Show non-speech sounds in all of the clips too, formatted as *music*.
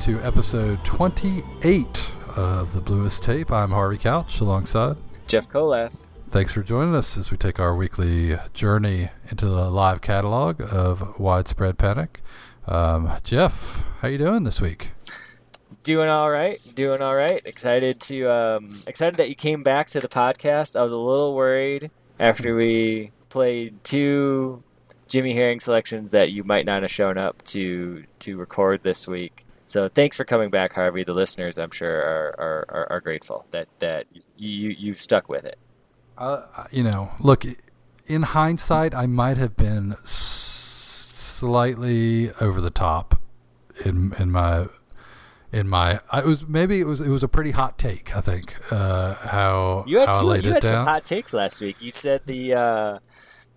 into episode 28 of the Bluest Tape. I'm Harvey Couch alongside Jeff Kolath. Thanks for joining us as we take our weekly journey into the live catalog of Widespread Panic. Um, Jeff, how you doing this week? Doing all right. Doing all right. Excited to um, excited that you came back to the podcast. I was a little worried after we played two Jimmy Herring selections that you might not have shown up to to record this week. So thanks for coming back, Harvey. The listeners, I'm sure, are are, are, are grateful that that you you've stuck with it. Uh, you know, look, in hindsight, I might have been s- slightly over the top in in my in my I was maybe it was it was a pretty hot take I think uh, how you had, how two, you had some hot takes last week. You said the uh,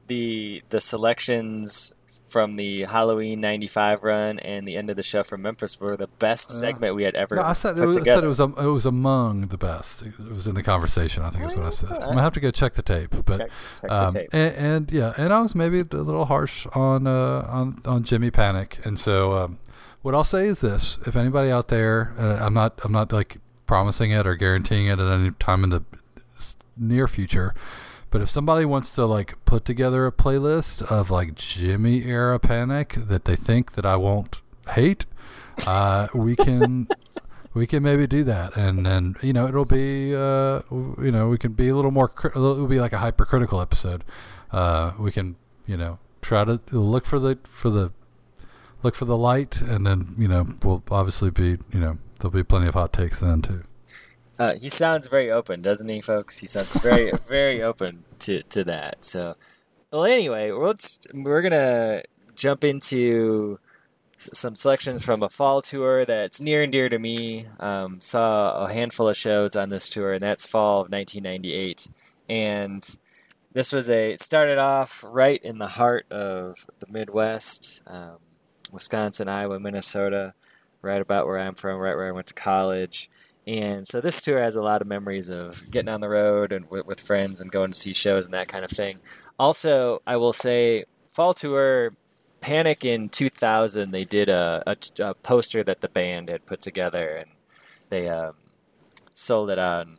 the the selections from the Halloween '95 run and the end of the show from Memphis were the best segment we had ever No, I said, it was, I said it was um, it was among the best. It was in the conversation. I think is what I said. I'm gonna have to go check the tape, but check, check um, the tape. And, and yeah, and I was maybe a little harsh on uh, on on Jimmy Panic, and so um, what I'll say is this: if anybody out there, uh, I'm not I'm not like promising it or guaranteeing it at any time in the near future. But if somebody wants to like put together a playlist of like Jimmy era Panic that they think that I won't hate, uh, we can *laughs* we can maybe do that, and then you know it'll be uh, you know we can be a little more it'll be like a hypercritical episode. Uh, we can you know try to look for the for the look for the light, and then you know we'll obviously be you know there'll be plenty of hot takes then too. Uh, he sounds very open, doesn't he, folks? He sounds very, *laughs* very open to, to that. So, well, anyway, let's we're gonna jump into some selections from a fall tour that's near and dear to me. Um, saw a handful of shows on this tour, and that's fall of 1998. And this was a it started off right in the heart of the Midwest, um, Wisconsin, Iowa, Minnesota, right about where I'm from, right where I went to college. And so this tour has a lot of memories of getting on the road and with, with friends and going to see shows and that kind of thing. Also, I will say, fall tour, Panic in 2000, they did a, a, a poster that the band had put together and they um, sold it on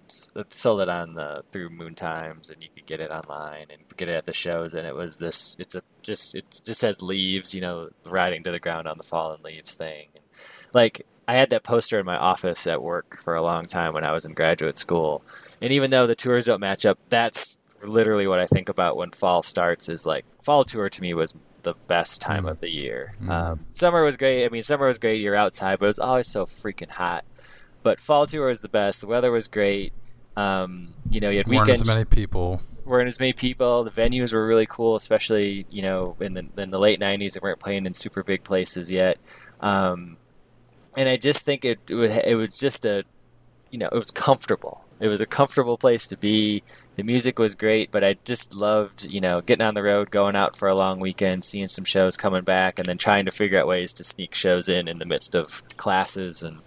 sold it on the through Moon Times and you could get it online and get it at the shows and it was this it's a just it just says leaves you know riding to the ground on the fallen leaves thing and like I had that poster in my office at work for a long time when I was in graduate school and even though the tours don't match up that's literally what I think about when fall starts is like fall tour to me was the best time of the year um, summer was great I mean summer was great you're outside but it was always so freaking hot but fall tour was the best. The weather was great. Um, you know, you had Weren't as many people. weren't as many people. The venues were really cool, especially you know in the in the late '90s. They weren't playing in super big places yet, um, and I just think it it, would, it was just a you know it was comfortable. It was a comfortable place to be. The music was great, but I just loved you know getting on the road, going out for a long weekend, seeing some shows, coming back, and then trying to figure out ways to sneak shows in in the midst of classes and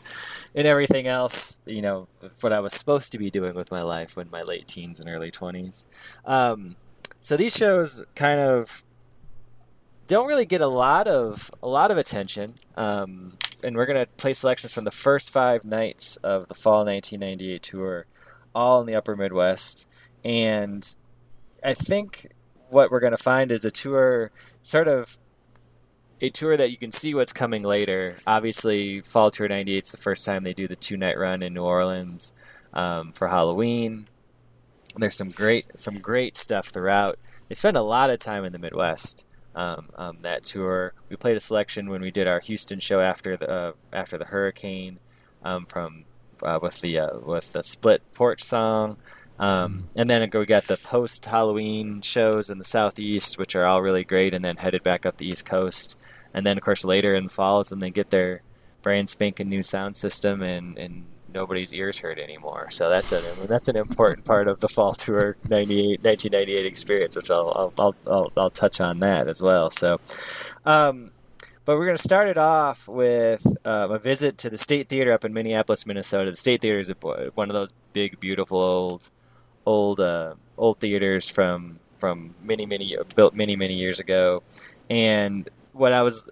and everything else, you know, what I was supposed to be doing with my life in my late teens and early 20s. Um, so these shows kind of don't really get a lot of a lot of attention. Um, and we're gonna play selections from the first five nights of the fall 1998 tour, all in the Upper Midwest. And I think what we're gonna find is a tour sort of a tour that you can see what's coming later. Obviously, Fall Tour 98 is the first time they do the two night run in New Orleans um, for Halloween. There's some great some great stuff throughout. They spend a lot of time in the Midwest. Um, um, that tour, we played a selection when we did our Houston show after the uh, after the hurricane um, from uh, with the uh, with the split porch song. Um, and then we got the post Halloween shows in the southeast, which are all really great, and then headed back up the east coast. And then, of course, later in the fall is when they get their brand spanking new sound system, and, and nobody's ears hurt anymore. So that's a that's an important part of the fall tour 98, 1998 experience, which I'll I'll, I'll, I'll, I'll touch on that as well. So. Um, but we're going to start it off with um, a visit to the State Theater up in Minneapolis, Minnesota. The State Theater is a, one of those big, beautiful old, old, uh, old theaters from from many, many built many, many years ago. And what I was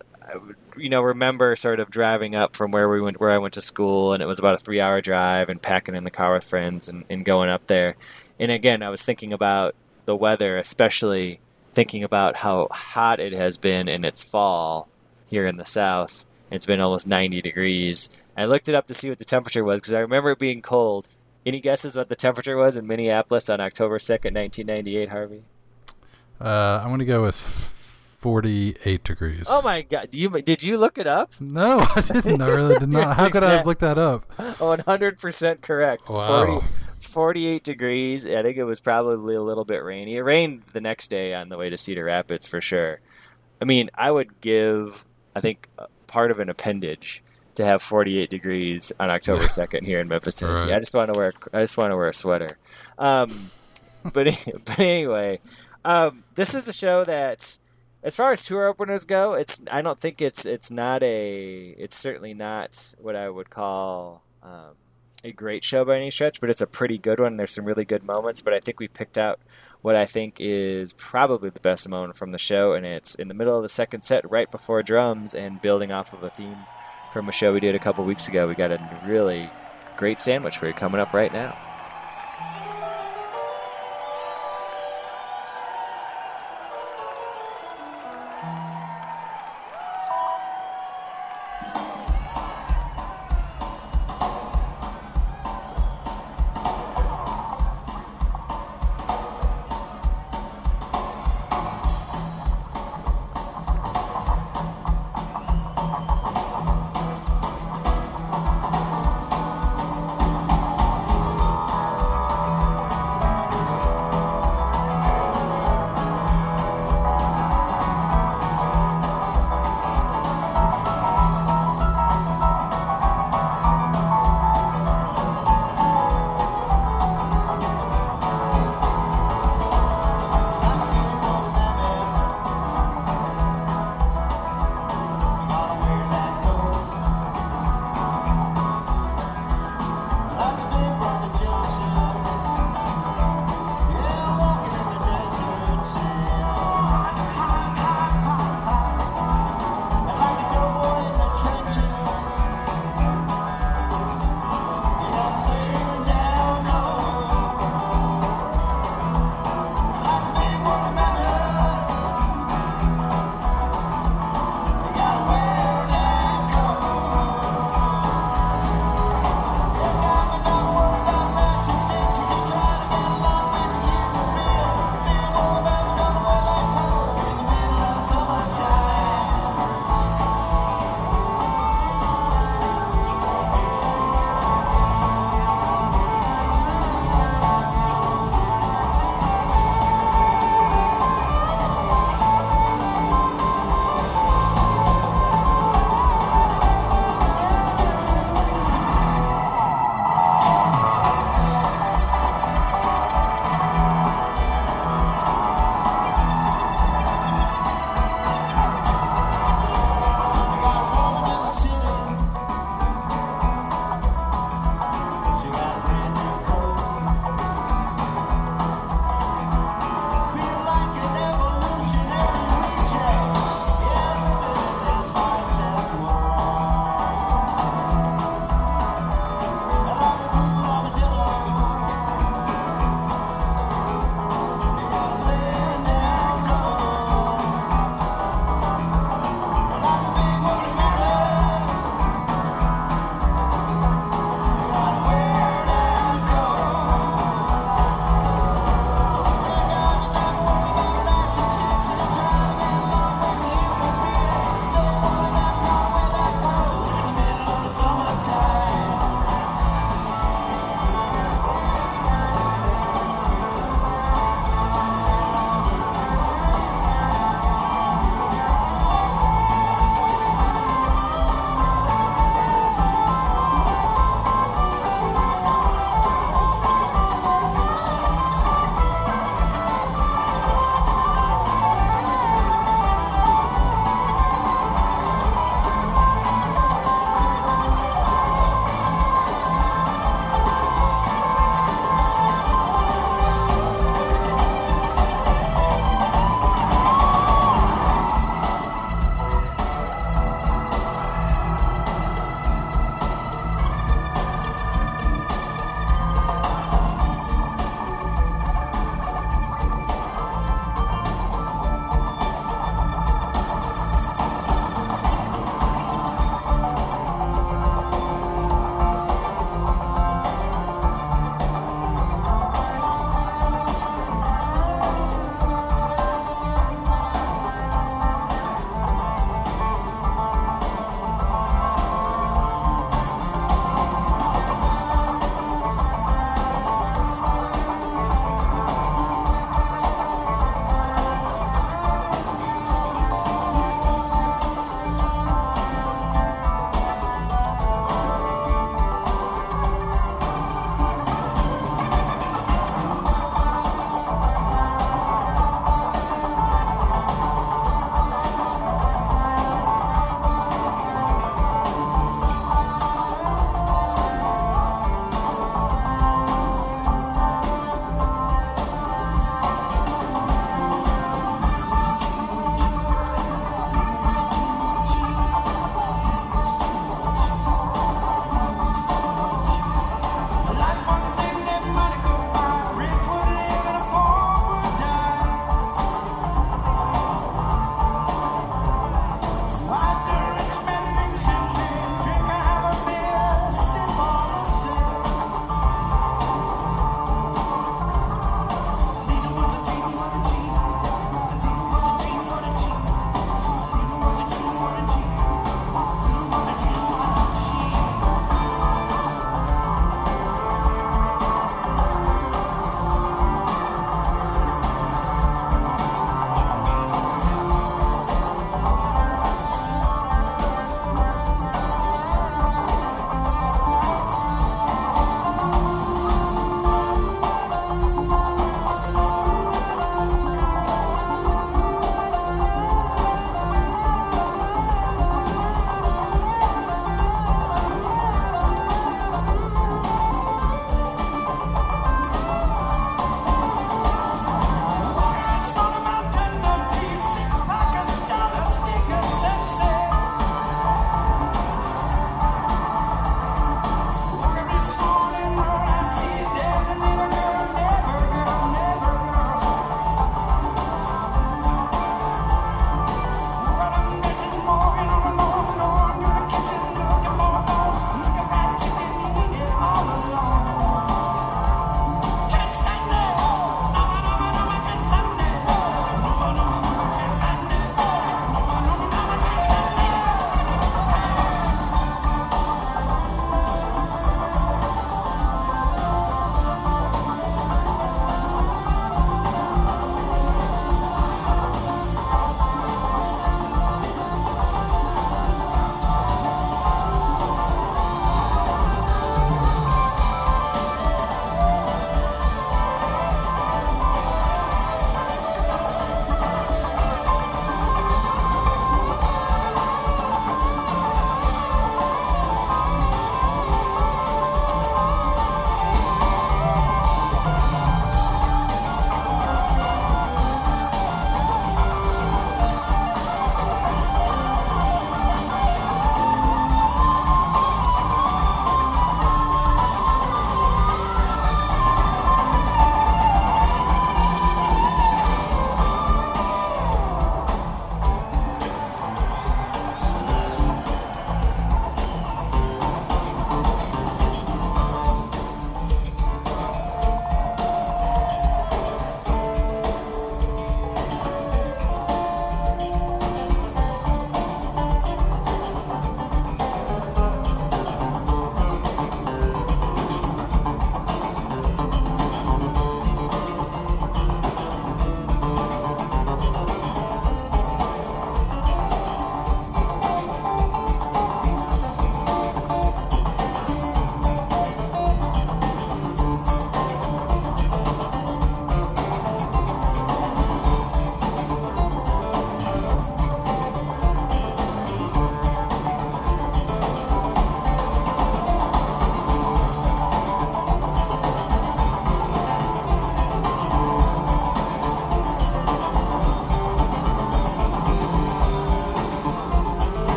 you know, remember sort of driving up from where we went, where I went to school, and it was about a three-hour drive, and packing in the car with friends and, and going up there. And again, I was thinking about the weather, especially thinking about how hot it has been in its fall here in the south. It's been almost 90 degrees. I looked it up to see what the temperature was because I remember it being cold. Any guesses what the temperature was in Minneapolis on October 2nd, 1998, Harvey? Uh, I'm going to go with 48 degrees. Oh my god! You did you look it up? No, *laughs* I didn't. I really did not. *laughs* How could I have looked that up? 100% correct. Wow. 40, 48 degrees. I think it was probably a little bit rainy. It rained the next day on the way to Cedar Rapids for sure. I mean, I would give, I think, part of an appendage to have 48 degrees on October *laughs* 2nd here in Memphis, Tennessee. Right. I just want to wear, I just want to wear a sweater. Um, but but anyway, um, this is a show that, as far as tour openers go, it's I don't think it's it's not a it's certainly not what I would call um, a great show by any stretch, but it's a pretty good one. There's some really good moments, but I think we've picked out what I think is probably the best moment from the show, and it's in the middle of the second set, right before drums, and building off of a theme from a show we did a couple weeks ago. We got a really great sandwich for you coming up right now.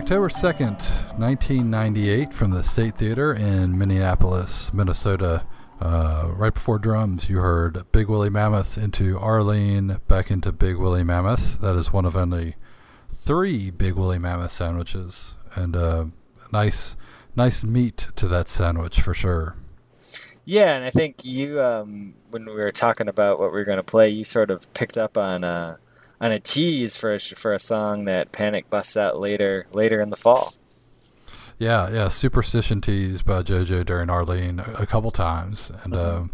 October 2nd, 1998, from the State Theater in Minneapolis, Minnesota. Uh, right before drums, you heard Big Wooly Mammoth into Arlene, back into Big Wooly Mammoth. That is one of only three Big Wooly Mammoth sandwiches, and uh, nice, nice meat to that sandwich for sure. Yeah, and I think you, um, when we were talking about what we were going to play, you sort of picked up on. Uh, on a tease for a, for a song that Panic busts out later later in the fall. Yeah, yeah, Superstition tease by JoJo during Arlene a, a couple times, and mm-hmm. um,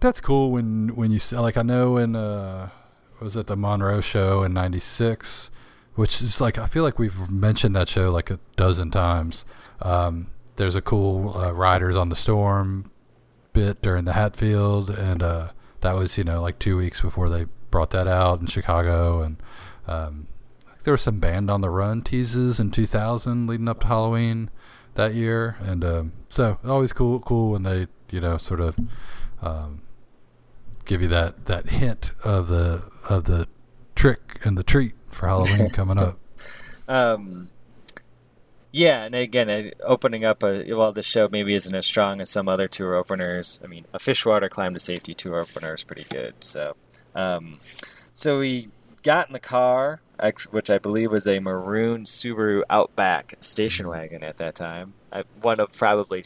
that's cool when when you like I know in uh, was it the Monroe show in '96, which is like I feel like we've mentioned that show like a dozen times. Um, there's a cool uh, Riders on the Storm bit during the Hatfield, and uh, that was you know like two weeks before they brought that out in Chicago, and um, there was some Band on the Run teases in 2000 leading up to Halloween that year, and um, so always cool, cool when they you know sort of um, give you that that hint of the of the trick and the treat for Halloween *laughs* coming up. Um, yeah, and again, opening up a while the show maybe isn't as strong as some other tour openers. I mean, a Fishwater Climb to Safety tour opener is pretty good. So um, so we got in the car, which I believe was a maroon Subaru Outback station wagon at that time. One of probably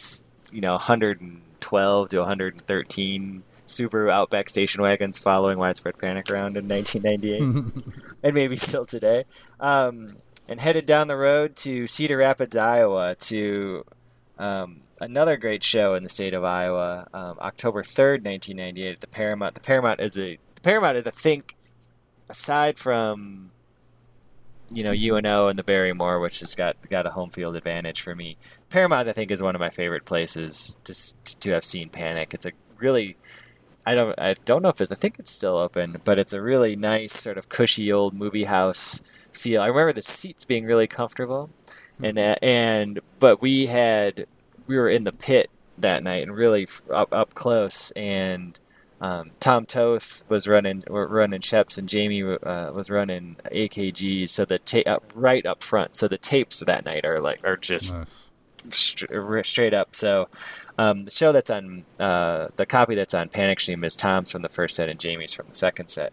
you know 112 to 113 Subaru Outback station wagons following widespread panic around in 1998, *laughs* and maybe still today. Um, and headed down the road to Cedar Rapids, Iowa, to um, another great show in the state of Iowa, um, October 3rd, 1998, at the Paramount. The Paramount is a Paramount is, I think, aside from you know UNO and the Barrymore, which has got got a home field advantage for me. Paramount, I think, is one of my favorite places to to have seen Panic. It's a really I don't I don't know if it's I think it's still open, but it's a really nice sort of cushy old movie house feel. I remember the seats being really comfortable, and uh, and but we had we were in the pit that night and really up up close and um, Tom Toth was running running Schoeps and Jamie uh, was running AKGs. So the tape uh, right up front. So the tapes that night are like are just nice. st- straight up. So um, the show that's on uh, the copy that's on Panic Stream is Tom's from the first set and Jamie's from the second set.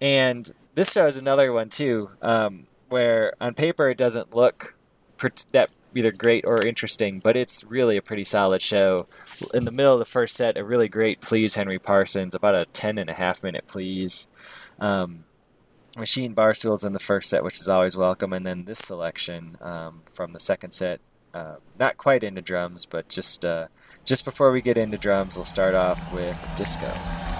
And this show is another one too, um, where on paper it doesn't look that either great or interesting, but it's really a pretty solid show. In the middle of the first set, a really great please Henry Parsons, about a ten and a half minute please. Um, Machine Barstools in the first set, which is always welcome, and then this selection um, from the second set, uh, not quite into drums, but just uh, just before we get into drums, we'll start off with disco.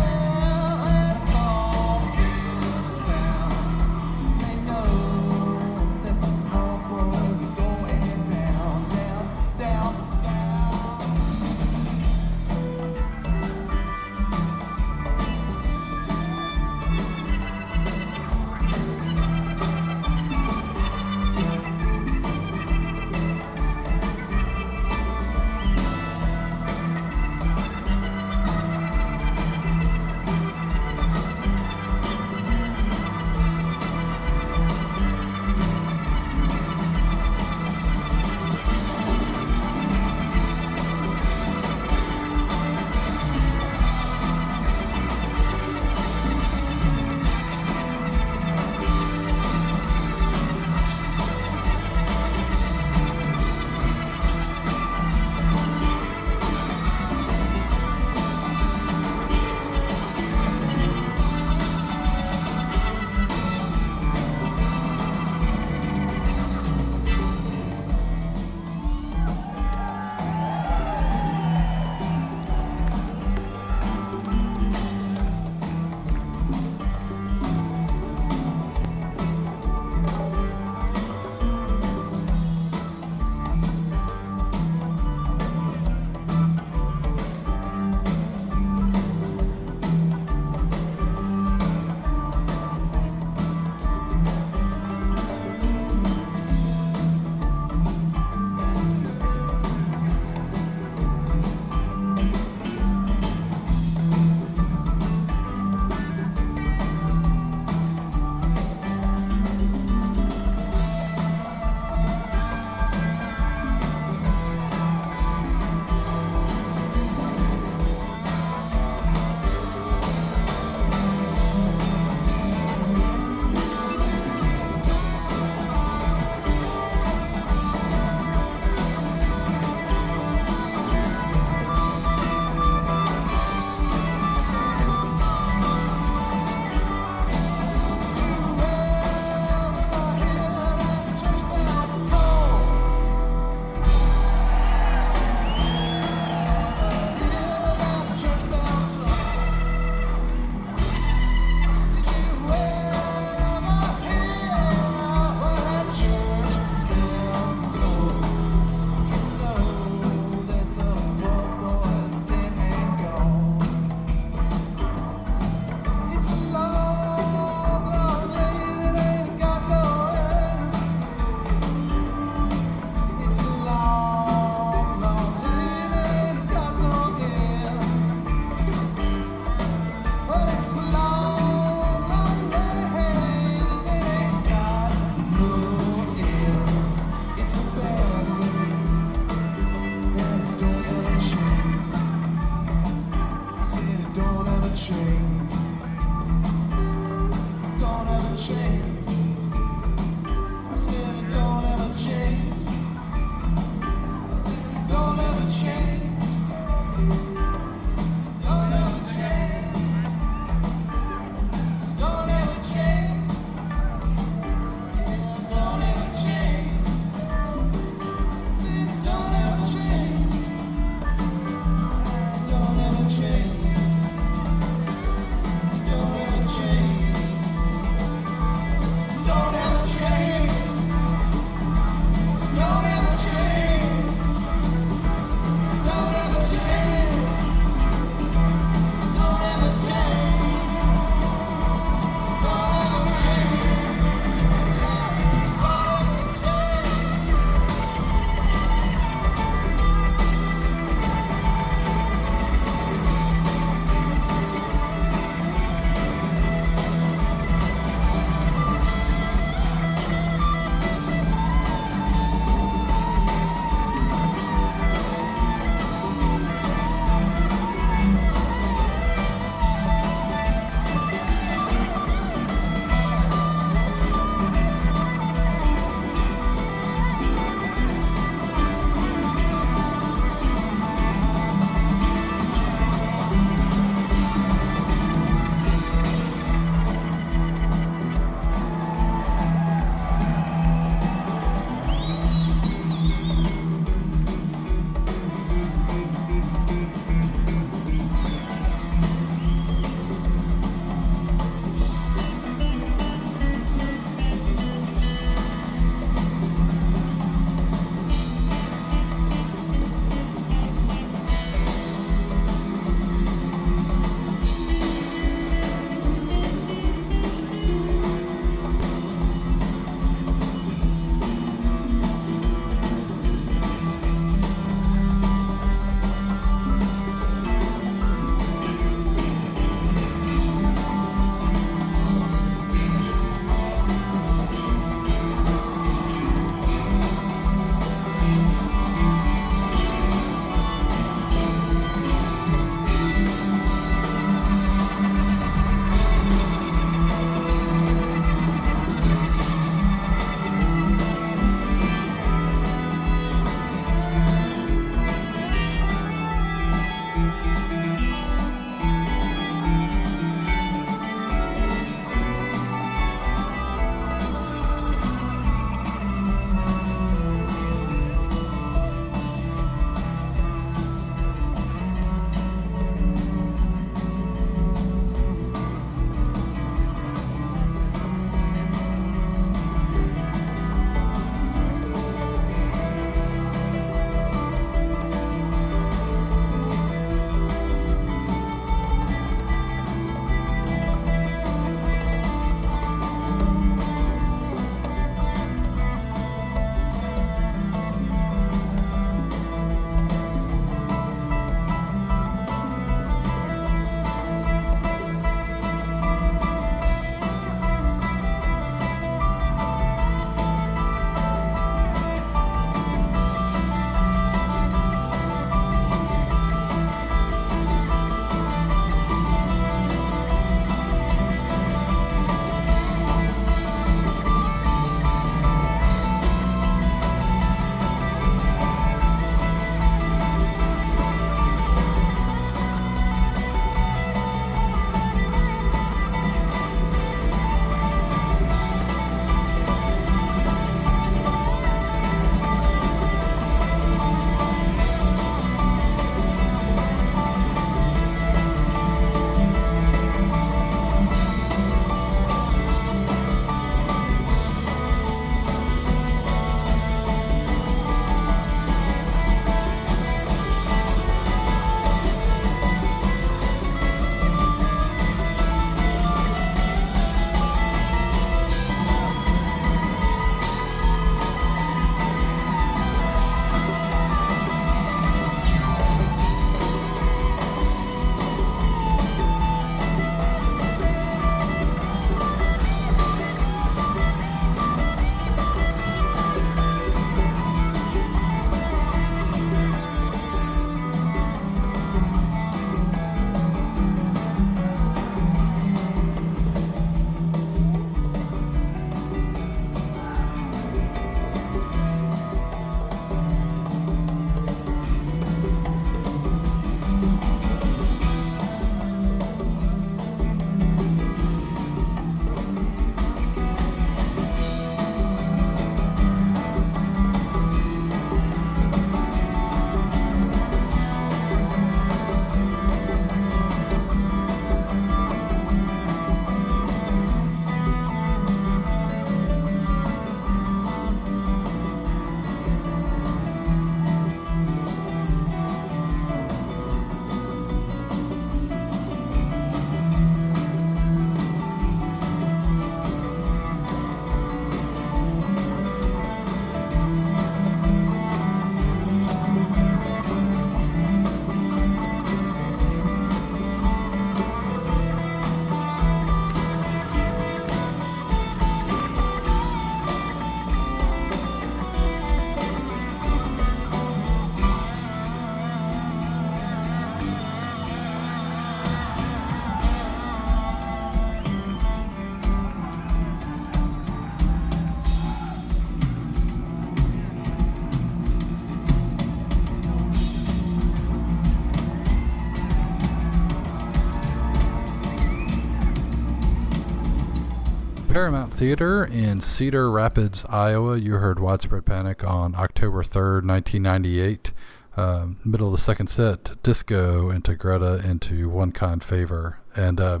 Theater in Cedar Rapids, Iowa. You heard Widespread Panic on October 3rd, 1998. Uh, middle of the second set, Disco into Greta into One Kind Favor. And uh,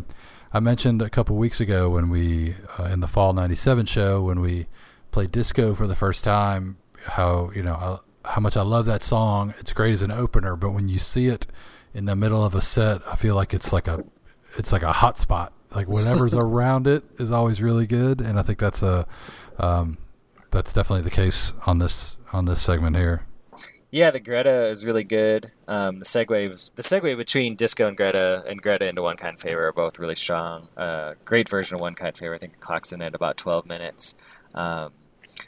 I mentioned a couple weeks ago when we, uh, in the Fall 97 show, when we played Disco for the first time, how, you know, I, how much I love that song. It's great as an opener, but when you see it in the middle of a set, I feel like it's like a, it's like a hot spot like whatever's around it is always really good, and I think that's a um, that's definitely the case on this on this segment here. Yeah, the Greta is really good. Um, the segue the segue between Disco and Greta and Greta into One Kind Favor are both really strong. Uh, great version of One Kind Favor. I think it clocks in at about twelve minutes. Um,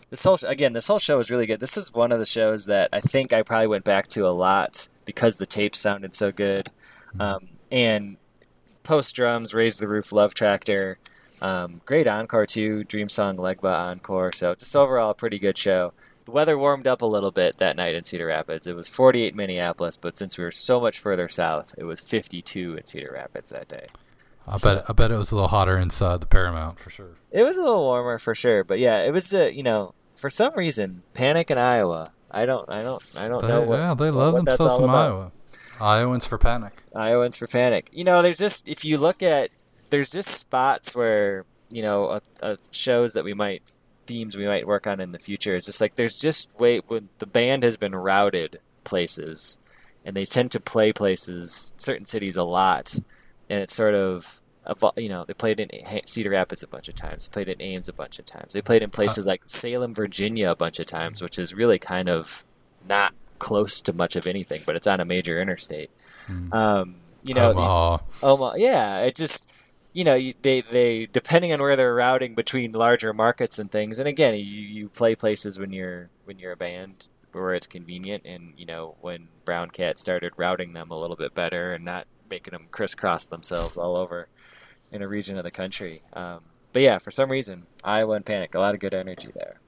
this whole again, this whole show is really good. This is one of the shows that I think I probably went back to a lot because the tape sounded so good. Mm-hmm. Um, and post drums, raise the roof, love tractor. Um, great encore too, Dream Song Legba encore. So just overall a pretty good show. The weather warmed up a little bit that night in Cedar Rapids. It was 48 Minneapolis, but since we were so much further south, it was 52 in Cedar Rapids that day. I so, bet I bet it was a little hotter inside the Paramount for sure. It was a little warmer for sure, but yeah, it was. Uh, you know, for some reason, Panic in Iowa. I don't. I don't. I don't they, know what. Yeah, they love themselves in Iowa. Iowans for panic. Iowans for panic. You know, there's just if you look at there's just spots where you know a, a shows that we might themes we might work on in the future. It's just like there's just wait when the band has been routed places, and they tend to play places certain cities a lot, and it's sort of you know, they played in Cedar Rapids a bunch of times. Played in Ames a bunch of times. They played in places uh, like Salem, Virginia, a bunch of times, which is really kind of not close to much of anything, but it's on a major interstate. Mm. Um, you know, Omaha. Omaha. Yeah, it just you know they they depending on where they're routing between larger markets and things. And again, you, you play places when you're when you're a band where it's convenient. And you know when Brown Cat started routing them a little bit better and not making them crisscross themselves all over in a region of the country. Um, but yeah, for some reason, Iowa and Panic, a lot of good energy there.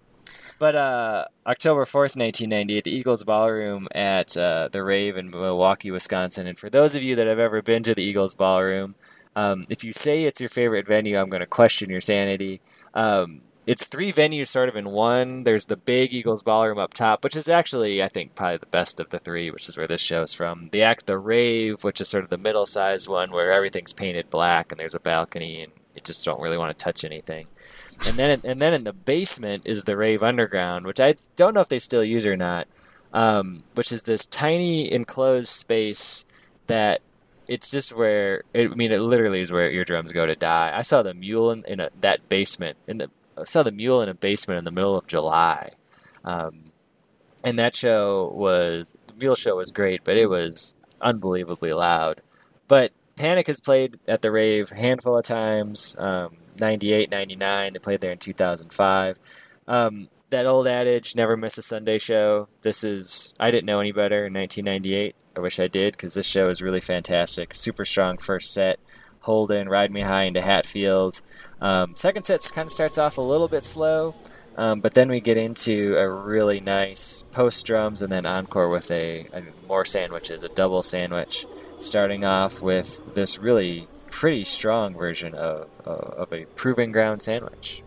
But uh, October 4th, 1998, the Eagles Ballroom at uh, the Rave in Milwaukee, Wisconsin. And for those of you that have ever been to the Eagles Ballroom, um, if you say it's your favorite venue, I'm going to question your sanity. Um, it's three venues sort of in one. There's the big Eagles Ballroom up top, which is actually, I think, probably the best of the three, which is where this show's from. The Act the Rave, which is sort of the middle sized one where everything's painted black and there's a balcony and you just don't really want to touch anything and then and then in the basement is the Rave Underground, which I don't know if they still use or not. Um, which is this tiny enclosed space that it's just where it, I mean it literally is where eardrums go to die. I saw the mule in, in a, that basement in the I saw the mule in a basement in the middle of July, um, and that show was the mule show was great, but it was unbelievably loud. But Panic has played at the rave handful of times. Um, 98, 99. They played there in 2005. Um, that old adage, never miss a Sunday show. This is, I didn't know any better in 1998. I wish I did because this show is really fantastic. Super strong first set. Holden, Ride Me High into Hatfield. Um, second set kind of starts off a little bit slow, um, but then we get into a really nice post drums and then encore with a, a more sandwiches, a double sandwich, starting off with this really pretty strong version of, uh, of a proving ground sandwich.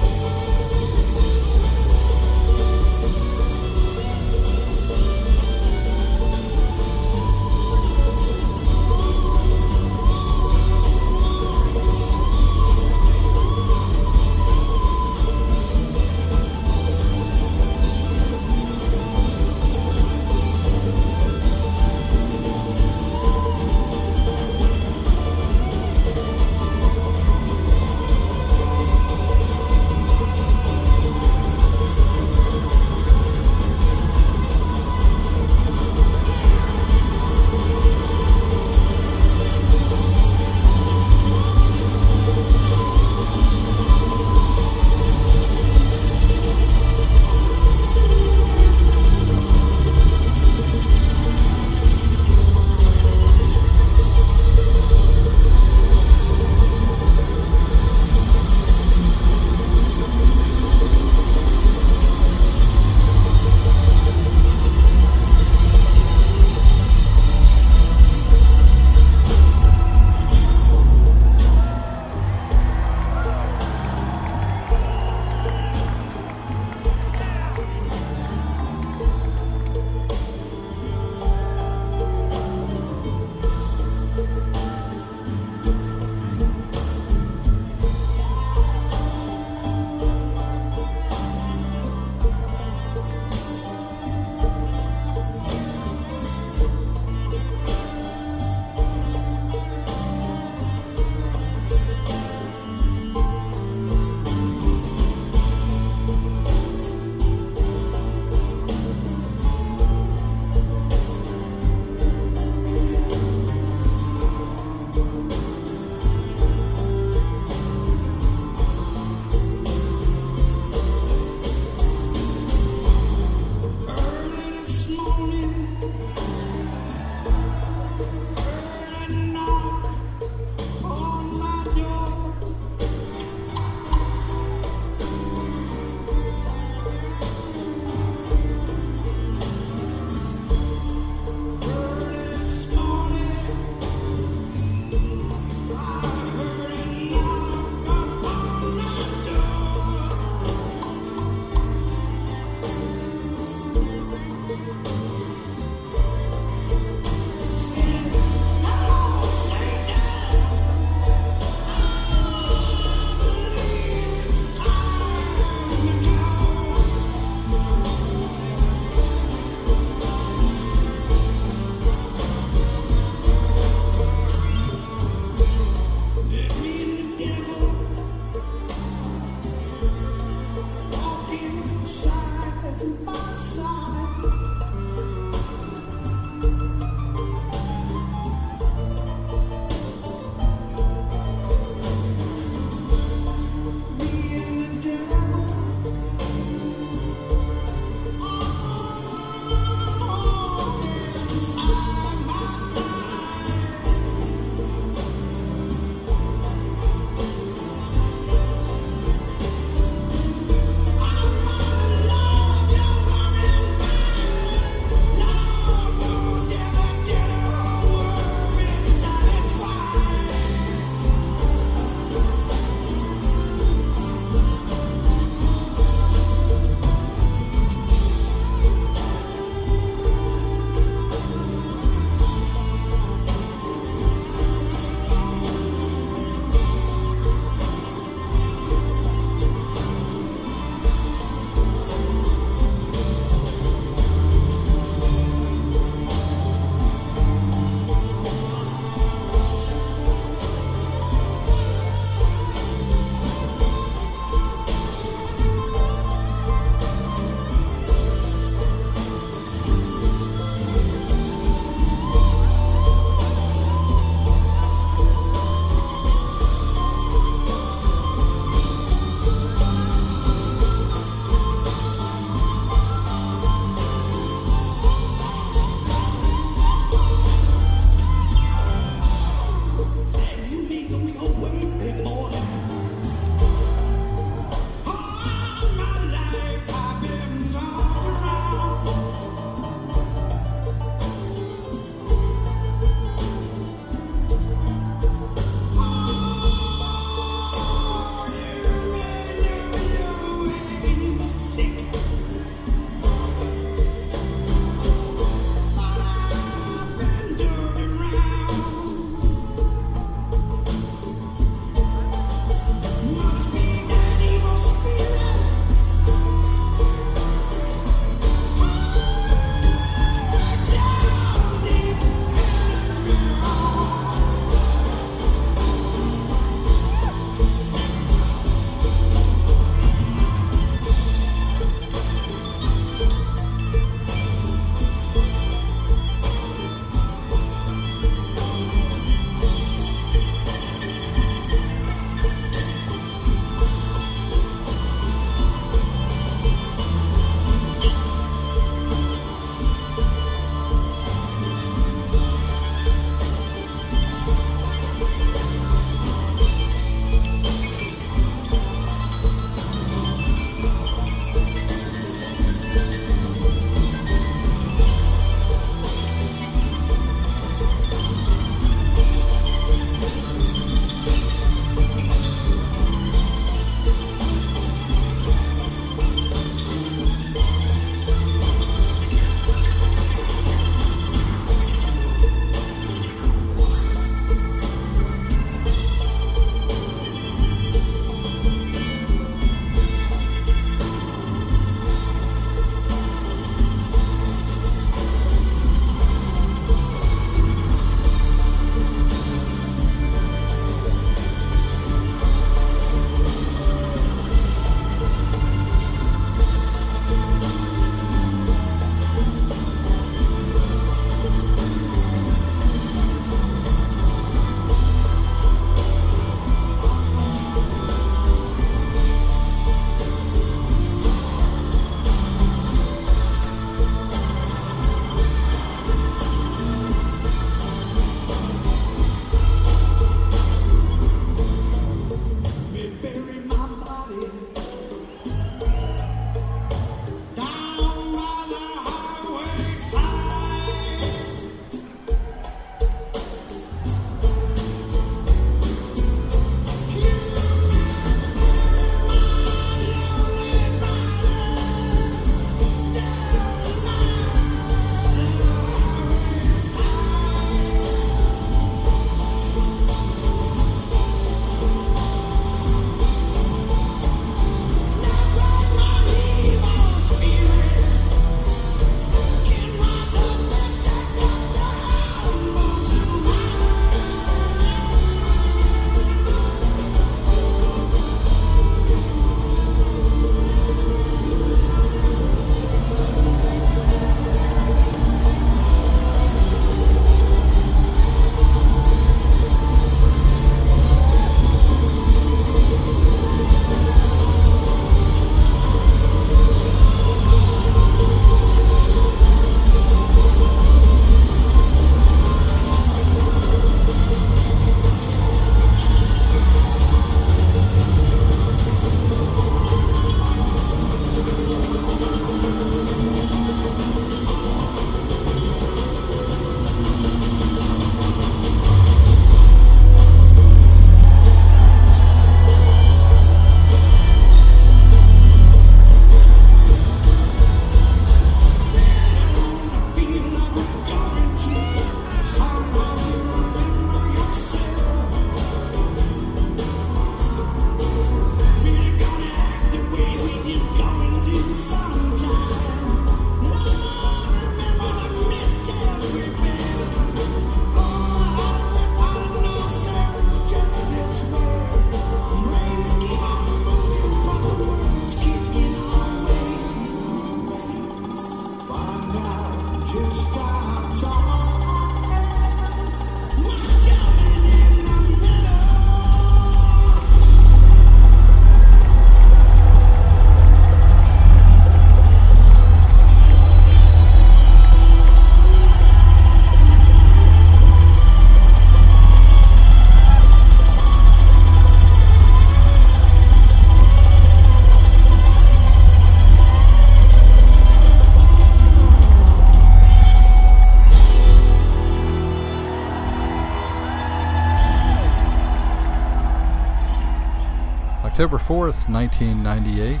October 4th, 1998,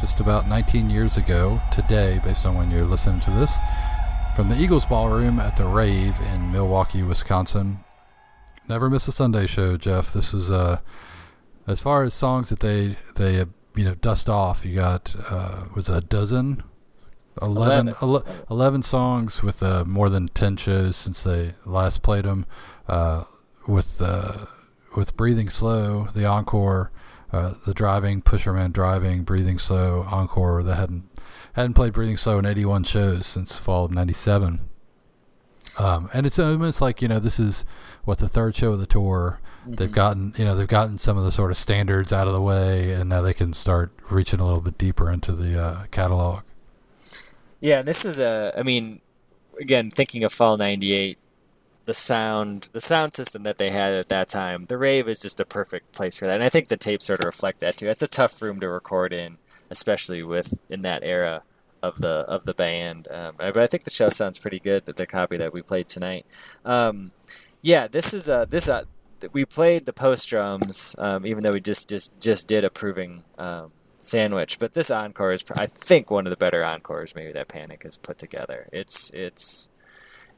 just about 19 years ago today, based on when you're listening to this, from the Eagles Ballroom at the Rave in Milwaukee, Wisconsin. Never miss a Sunday show, Jeff. This is uh, as far as songs that they they you know dust off. You got uh, was a dozen 11, 11. 11 songs with uh, more than 10 shows since they last played them. Uh, with uh, with Breathing Slow, the encore, uh, the driving, Pusherman driving, Breathing Slow, encore. They hadn't hadn't played Breathing Slow in 81 shows since fall of 97. Um, and it's almost like you know this is what the third show of the tour. Mm-hmm. They've gotten you know they've gotten some of the sort of standards out of the way, and now they can start reaching a little bit deeper into the uh, catalog. Yeah, this is a. I mean, again, thinking of Fall '98, the sound, the sound system that they had at that time, the rave is just a perfect place for that, and I think the tapes sort of reflect that too. It's a tough room to record in, especially with in that era of the of the band. Um, but I think the show sounds pretty good. The copy that we played tonight. Um, yeah, this is a this a we played the post drums, um, even though we just just just did a proving um, sandwich. But this encore is, I think, one of the better encores maybe that Panic has put together. It's it's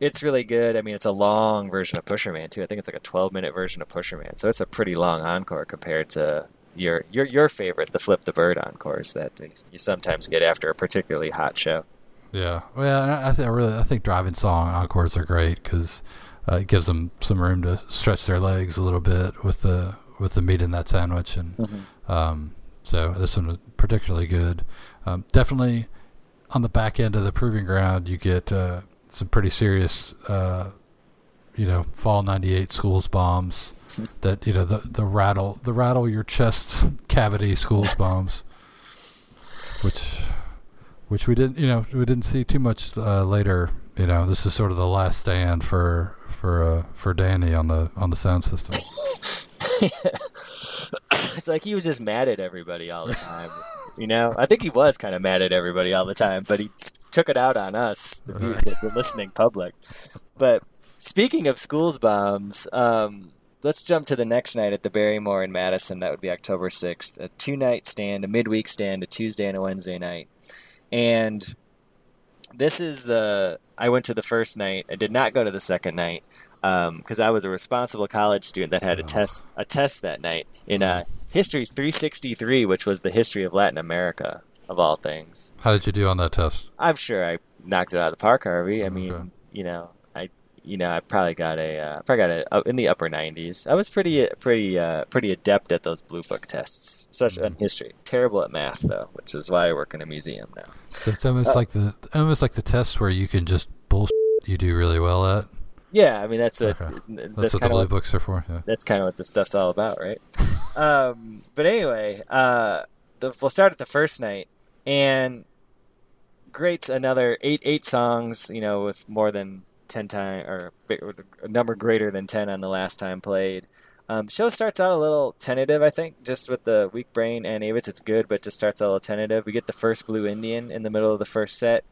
it's really good. I mean, it's a long version of Pusherman too. I think it's like a 12 minute version of Pusherman, so it's a pretty long encore compared to your your your favorite, the Flip the Bird encores that you sometimes get after a particularly hot show. Yeah, well, I, th- I really I think driving song encores are great because uh, it gives them some room to stretch their legs a little bit with the with the meat in that sandwich and. Mm-hmm. Um, so this one was particularly good. Um, definitely on the back end of the proving ground, you get uh, some pretty serious, uh, you know, fall '98 schools bombs that you know the the rattle the rattle your chest *laughs* cavity schools *laughs* bombs, which which we didn't you know we didn't see too much uh, later. You know, this is sort of the last stand for for uh, for Danny on the on the sound system. *laughs* it's like he was just mad at everybody all the time. You know, I think he was kind of mad at everybody all the time, but he took it out on us, the, the, the listening public. But speaking of schools bombs, um, let's jump to the next night at the Barrymore in Madison. That would be October 6th. A two night stand, a midweek stand, a Tuesday and a Wednesday night. And this is the. I went to the first night. I did not go to the second night because um, I was a responsible college student that had a test a test that night in uh, History 363, which was the history of Latin America of all things. How did you do on that test? I'm sure I knocked it out of the park, Harvey. I mean, okay. you know, I you know I probably got a uh, probably got a uh, in the upper 90s. I was pretty pretty uh, pretty adept at those blue book tests, especially mm-hmm. in history. Terrible at math though, which is why I work in a museum now. So it's almost uh, like the almost like the test where you can just bullshit you do really well at. Yeah, I mean that's what okay. that's, that's what the blue books are for. Yeah. That's kind of what this stuff's all about, right? *laughs* um, but anyway, uh, the, we'll start at the first night, and great's another eight eight songs. You know, with more than ten time or a number greater than ten on the last time played. Um, show starts out a little tentative, I think, just with the weak brain and Avis. It's good, but just starts out a little tentative. We get the first Blue Indian in the middle of the first set,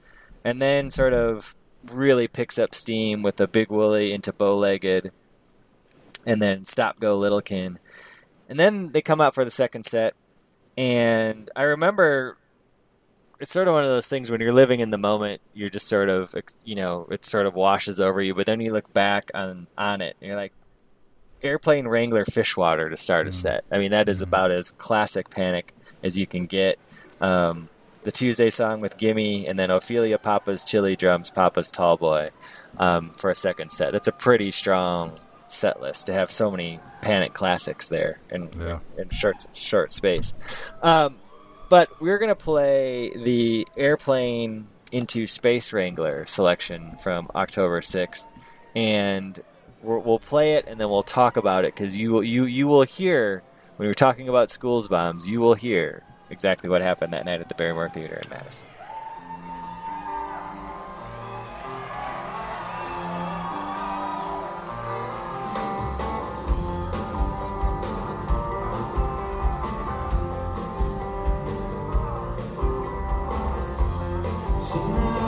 and then sort of really picks up steam with the Big Wooly into bow legged and then Stop Go Little Kin. And then they come out for the second set, and I remember it's sort of one of those things when you're living in the moment, you're just sort of, you know, it sort of washes over you, but then you look back on, on it, and you're like, Airplane Wrangler Fishwater to start a mm. set. I mean, that is mm. about as classic Panic as you can get. Um, the Tuesday song with Gimme, and then Ophelia Papa's Chilly Drums, Papa's Tall Boy um, for a second set. That's a pretty strong set list to have so many Panic classics there in, yeah. in short, short space. Um, but we're going to play the Airplane into Space Wrangler selection from October 6th. And we'll play it and then we'll talk about it because you, you, you will hear, when we're talking about schools bombs, you will hear exactly what happened that night at the Barrymore Theater in Madison. Don't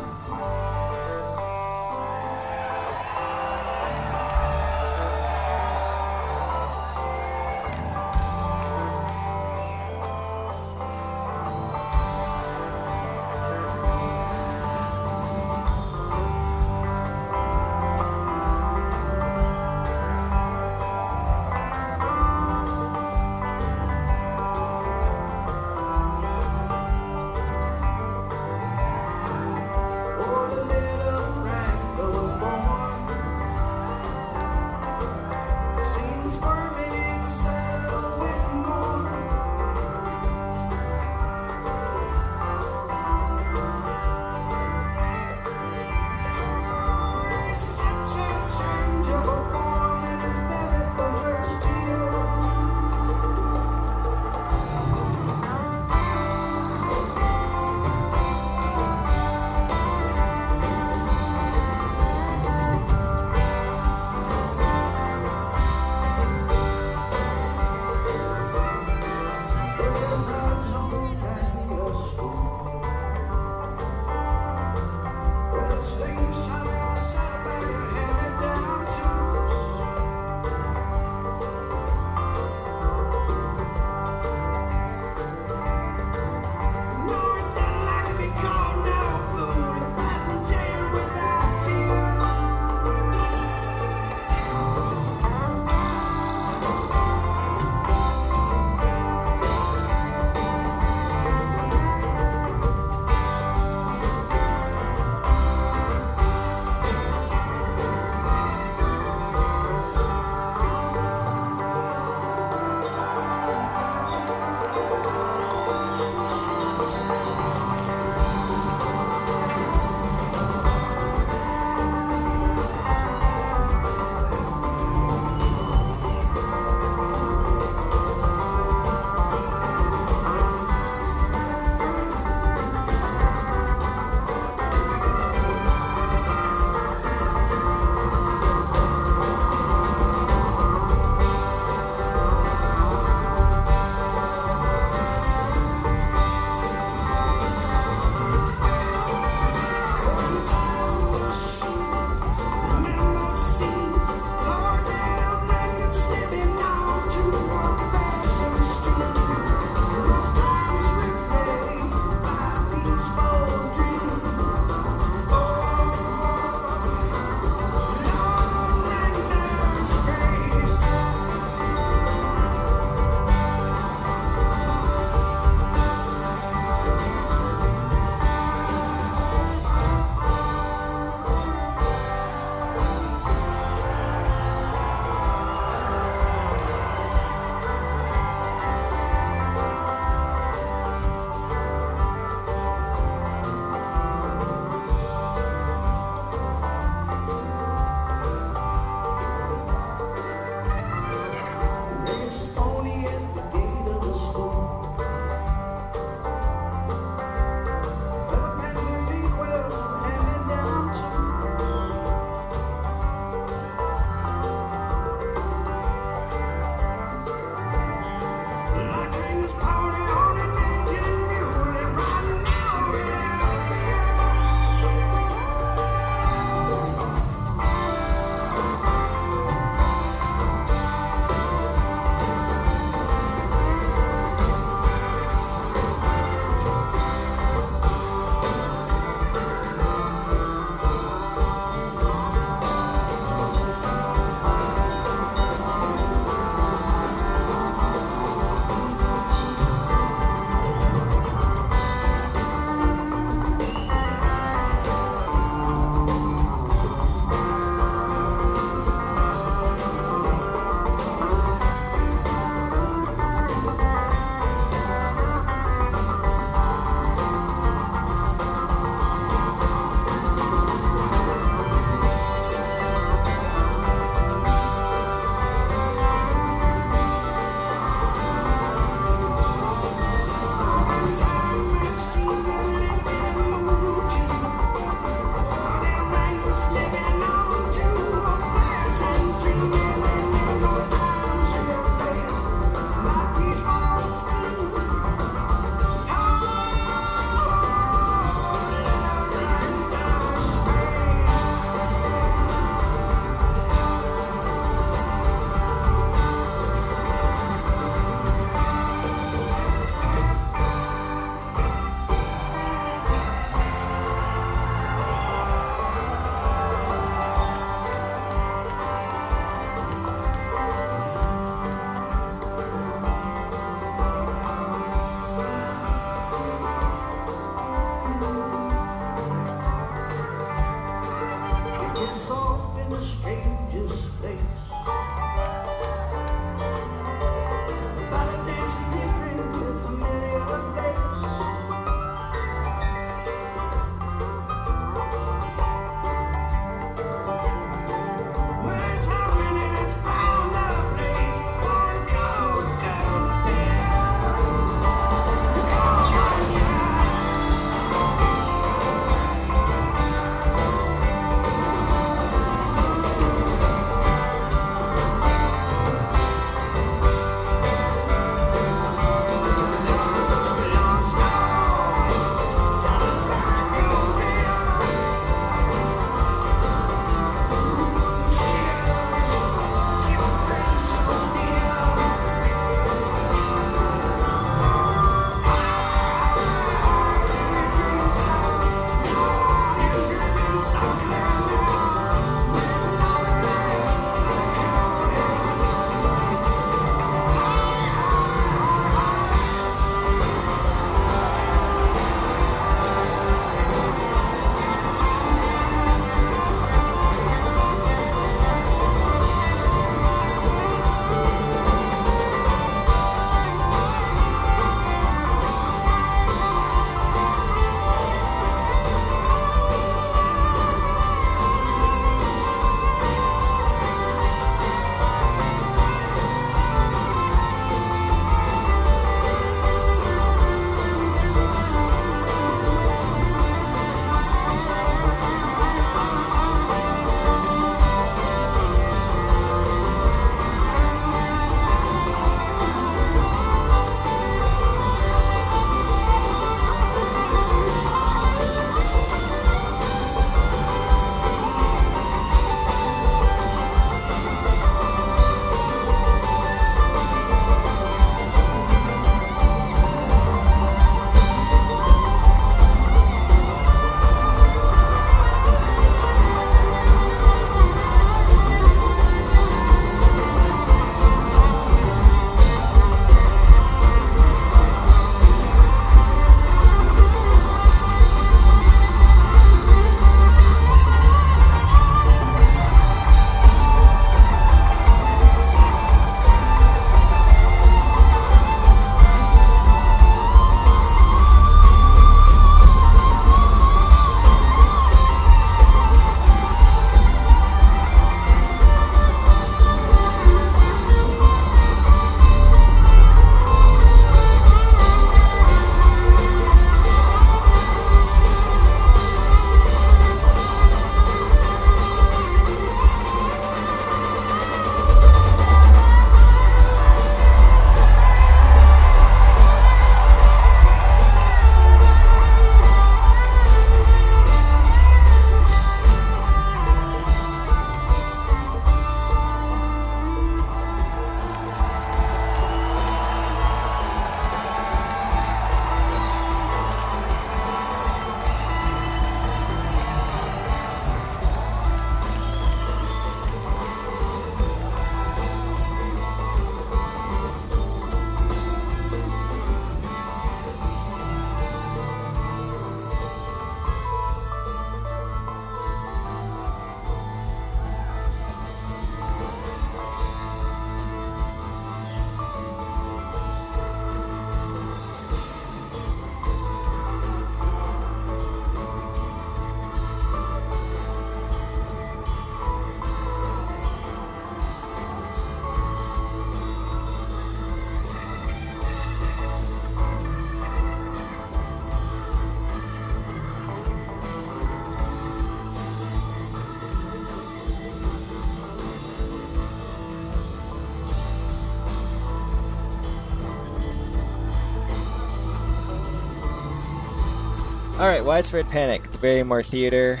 right, Widespread Panic, the Barrymore Theater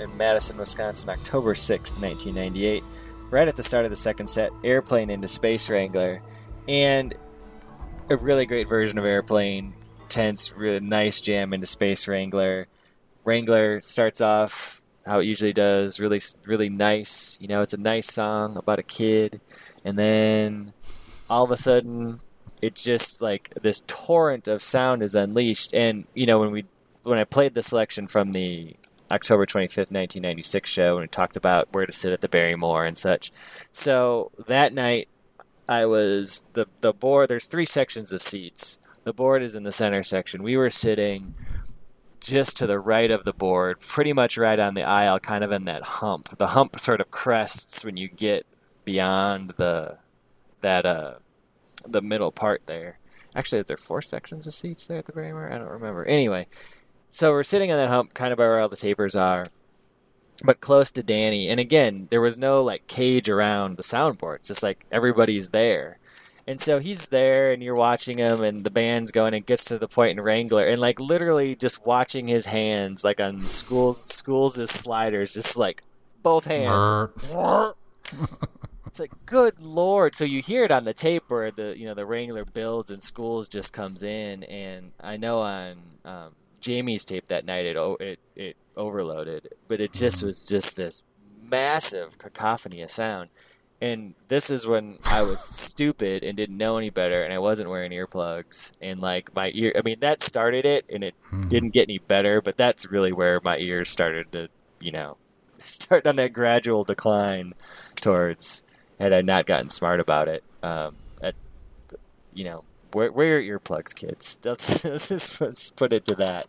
in Madison, Wisconsin, October 6th, 1998. Right at the start of the second set, Airplane into Space Wrangler. And a really great version of Airplane. Tense, really nice jam into Space Wrangler. Wrangler starts off how it usually does, really, really nice. You know, it's a nice song about a kid. And then all of a sudden, it just like this torrent of sound is unleashed. And, you know, when we when I played the selection from the October 25th, 1996 show, and we talked about where to sit at the Barrymore and such. So that night, I was the the board. There's three sections of seats. The board is in the center section. We were sitting just to the right of the board, pretty much right on the aisle, kind of in that hump. The hump sort of crests when you get beyond the that uh the middle part there. Actually, are there four sections of seats there at the Barrymore? I don't remember. Anyway, so we're sitting on that hump, kind of by where all the tapers are, but close to Danny. And again, there was no like cage around the soundboard. It's just like everybody's there. And so he's there, and you're watching him, and the band's going, and gets to the point in Wrangler, and like literally just watching his hands, like on Schools, Schools' sliders, just like both hands. *laughs* it's like good lord so you hear it on the tape where the you know the wrangler builds and Schools just comes in and i know on um, Jamie's tape that night, it it it overloaded, but it just was just this massive cacophony of sound. And this is when I was stupid and didn't know any better, and I wasn't wearing earplugs. And like my ear, I mean, that started it, and it hmm. didn't get any better. But that's really where my ears started to, you know, *laughs* start on that gradual decline towards. Had I not gotten smart about it, um, at, you know, wear, wear your earplugs, kids. Let's, let's *laughs* put it to that.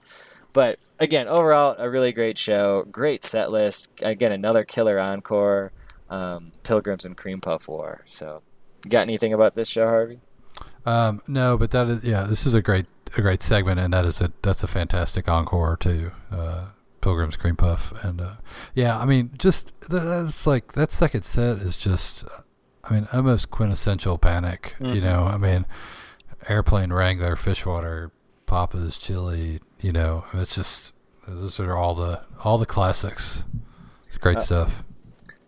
But again, overall, a really great show. Great set list. Again, another killer encore. Um, Pilgrims and Cream Puff War. So, got anything about this show, Harvey? Um, no, but that is yeah. This is a great a great segment, and that is a that's a fantastic encore too. Uh, Pilgrim's Cream Puff, and uh, yeah, I mean, just that's like that second set is just, I mean, almost quintessential Panic. Mm-hmm. You know, I mean airplane wrangler, fishwater, Papa's chili. You know, it's just those are all the all the classics. It's great uh, stuff.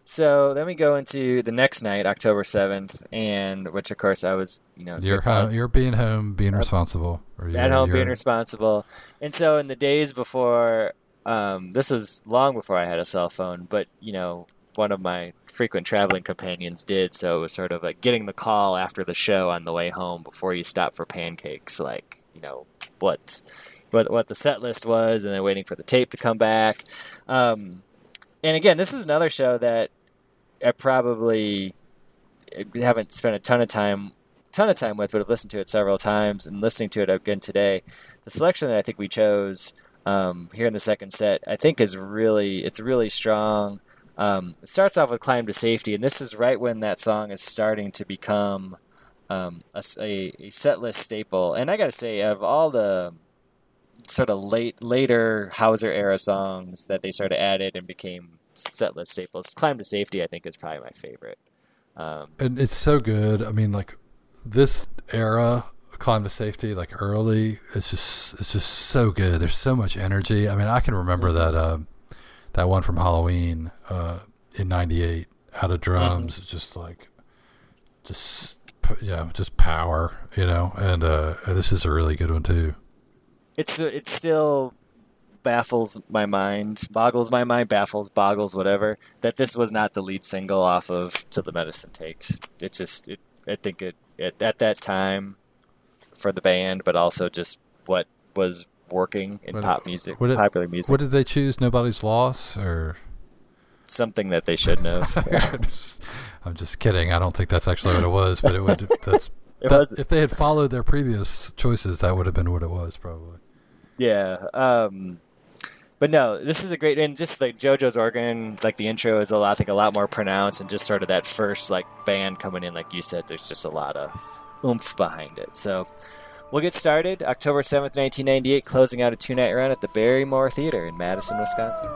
So then we go into the next night, October seventh, and which of course I was, you know, you're home, you're being home, being uh, responsible, or at home, being responsible, and so in the days before, um, this was long before I had a cell phone, but you know, one of my frequent traveling companions did. So it was sort of like getting the call after the show on the way home before you stop for pancakes, like you know what what what the set list was, and then waiting for the tape to come back. Um, and again, this is another show that I probably haven't spent a ton of time ton of time with, but I've listened to it several times and listening to it again today. The selection that I think we chose um, here in the second set, I think is really it's really strong. Um, it starts off with "Climb to Safety," and this is right when that song is starting to become um, a, a, a set list staple. And I got to say, of all the sort of late later Houser era songs that they sort of added and became set list staples, "Climb to Safety" I think is probably my favorite. Um, and it's so good. I mean, like this era climb to safety like early it's just it's just so good there's so much energy i mean i can remember that um, that one from Halloween uh, in '98 out of drums. It's just like, just yeah, just power, you know. And uh, this is a really good one too. It's it still baffles my mind, boggles my mind, baffles, boggles, whatever. That this was not the lead single off of "Till the Medicine Takes." It just, it, I think it, it at that time for the band, but also just what was working in what, pop music, it, popular music. What did they choose? Nobody's Loss or something that they shouldn't have. *laughs* I'm just kidding. I don't think that's actually what it was, but it would. *laughs* That's it that, if they had followed their previous choices, that would have been what it was, probably. Yeah. Um, but no, this is a great and just like JoJo's organ, like the intro is a lot, I think, a lot more pronounced, and just sort of that first like band coming in, like you said, there's just a lot of oomph behind it. So We'll get started October 7th, 1998, closing out a two night run at the Barrymore Theater in Madison, Wisconsin.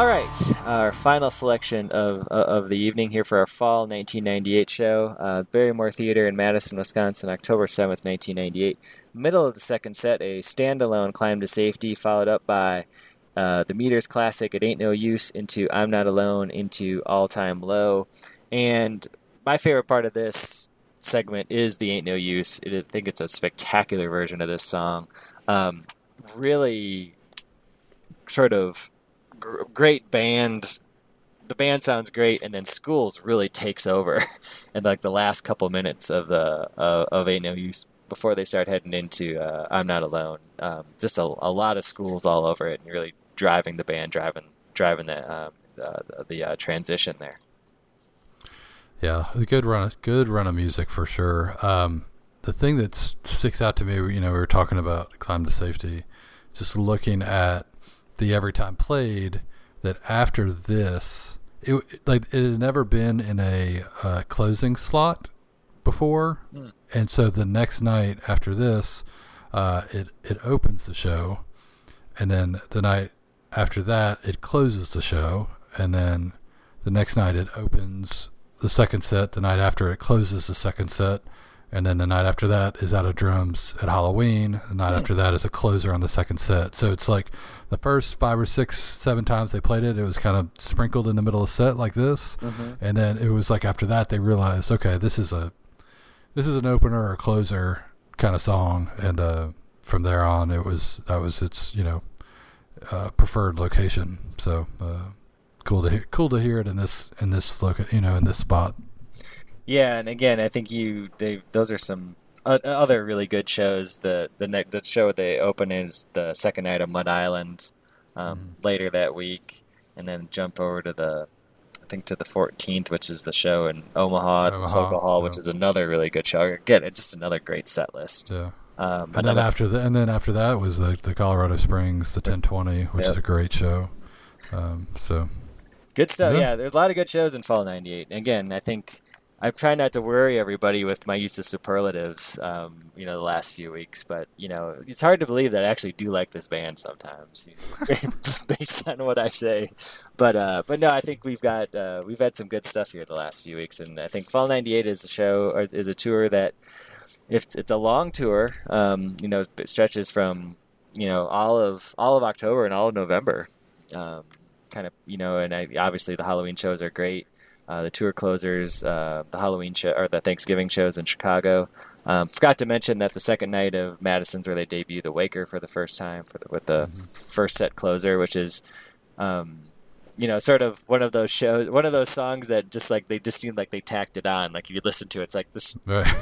All right, our final selection of uh, of the evening here for our fall 1998 show. Uh, Barrymore Theater in Madison, Wisconsin, October 7th, 1998. Middle of the second set, a standalone climb to safety, followed up by uh, the Meters classic "It Ain't No Use" into "I'm Not Alone" into "All Time Low," and my favorite part of this segment is the "Ain't No Use." I think it's a spectacular version of this song. Um, really, sort of gr- great band. The band sounds great, and then Schools really takes over *laughs* in like the last couple minutes of the uh, of Ain't No Use before they start heading into uh, I'm Not Alone. Um, just a, a lot of Schools all over it, and really driving the band, driving driving the um, uh, the uh, transition there. Yeah, a good run, good run of music for sure. Um, the thing that sticks out to me, you know, we were talking about climb to safety, just looking at the every time played. That after this, it like it had never been in a uh, closing slot before, mm. and so the next night after this, uh, it it opens the show, and then the night after that, it closes the show, and then the next night it opens the second set. The night after it closes the second set, and then the night after that is out of drums at Halloween. The night mm. after that is a closer on the second set. So it's like the first five or six, seven times they played it, it was kind of sprinkled in the middle of the set like this, mm-hmm. and then it was like after that they realized, okay, this is a this is an opener or a closer kind of song, and uh, from there on it was that was its you know uh, preferred location. So uh, cool to hear, cool to hear it in this in this look you know in this spot. Yeah, and again, I think you they those are some uh, other really good shows. The the ne- the show they open is the second night of Mud Island um, mm. later that week, and then jump over to the I think to the 14th, which is the show in Omaha at Omaha, Hall, yeah. which is another really good show. Again, just another great set list. Yeah. Um, and then after the, and then after that was the, the Colorado Springs, the 1020, which yep. is a great show. Um, so good stuff. Yeah. yeah, there's a lot of good shows in Fall '98. Again, I think I'm trying not to worry everybody with my use of superlatives, um, you know, the last few weeks. But you know, it's hard to believe that I actually do like this band sometimes, you know, *laughs* *laughs* based on what I say. But uh, but no, I think we've got uh, we've had some good stuff here the last few weeks, and I think Fall '98 is a show or is a tour that if it's a long tour, um, you know, it stretches from you know all of all of October and all of November. Um, kind of you know, and I, obviously the Halloween shows are great uh, the tour closers, uh, the Halloween show or the Thanksgiving shows in Chicago. Um, forgot to mention that the second night of Madison's where they debut the Waker for the first time for the, with the mm-hmm. first set closer, which is, um, you know, sort of one of those shows, one of those songs that just like they just seemed like they tacked it on. Like if you listen to it, it's like this. *laughs* Right.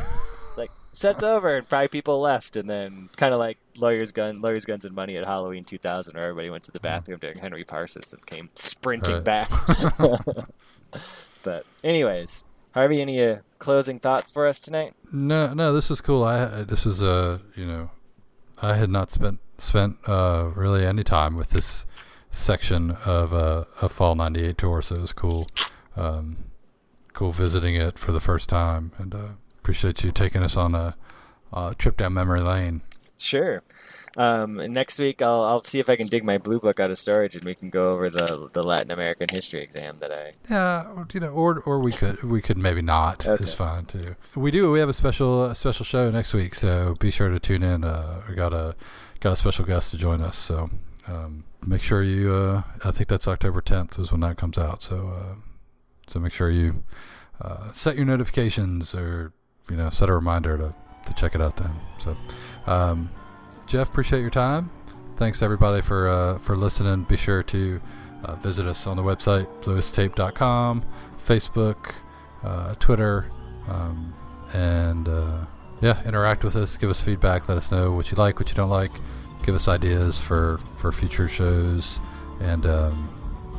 like set's over and probably people left and then kind of like lawyers gun lawyers guns and money at halloween 2000 where everybody went to the mm-hmm. bathroom during henry parsons and came sprinting right. back *laughs* *laughs* But anyways, Harvey, any uh, closing thoughts for us tonight? No, no, this is cool. I this is a uh, you know, I had not spent spent uh, really any time with this section of uh, a fall '98 tour, so it was cool. Um, cool visiting it for the first time, and uh, appreciate you taking us on a, a trip down memory lane. Sure. Um, next week, I'll, I'll see if I can dig my blue book out of storage, and we can go over the the Latin American history exam that I. Yeah, you know, or or we could we could maybe not. Okay. It's fine too. We do. We have a special a special show next week, so be sure to tune in. Uh, we got a got a special guest to join us, so um, make sure you. Uh, I think that's October 10th is when that comes out. So uh, so make sure you uh, set your notifications or you know set a reminder to to check it out then. So. Um, Jeff, appreciate your time. Thanks everybody for uh, for listening. Be sure to uh, visit us on the website bluestape.com, Facebook, uh, Twitter, um, and uh, yeah, interact with us. Give us feedback. Let us know what you like, what you don't like. Give us ideas for for future shows, and um,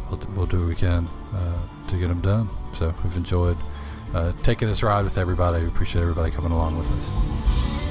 we'll, we'll do what we can uh, to get them done. So we've enjoyed uh, taking this ride with everybody. We appreciate everybody coming along with us.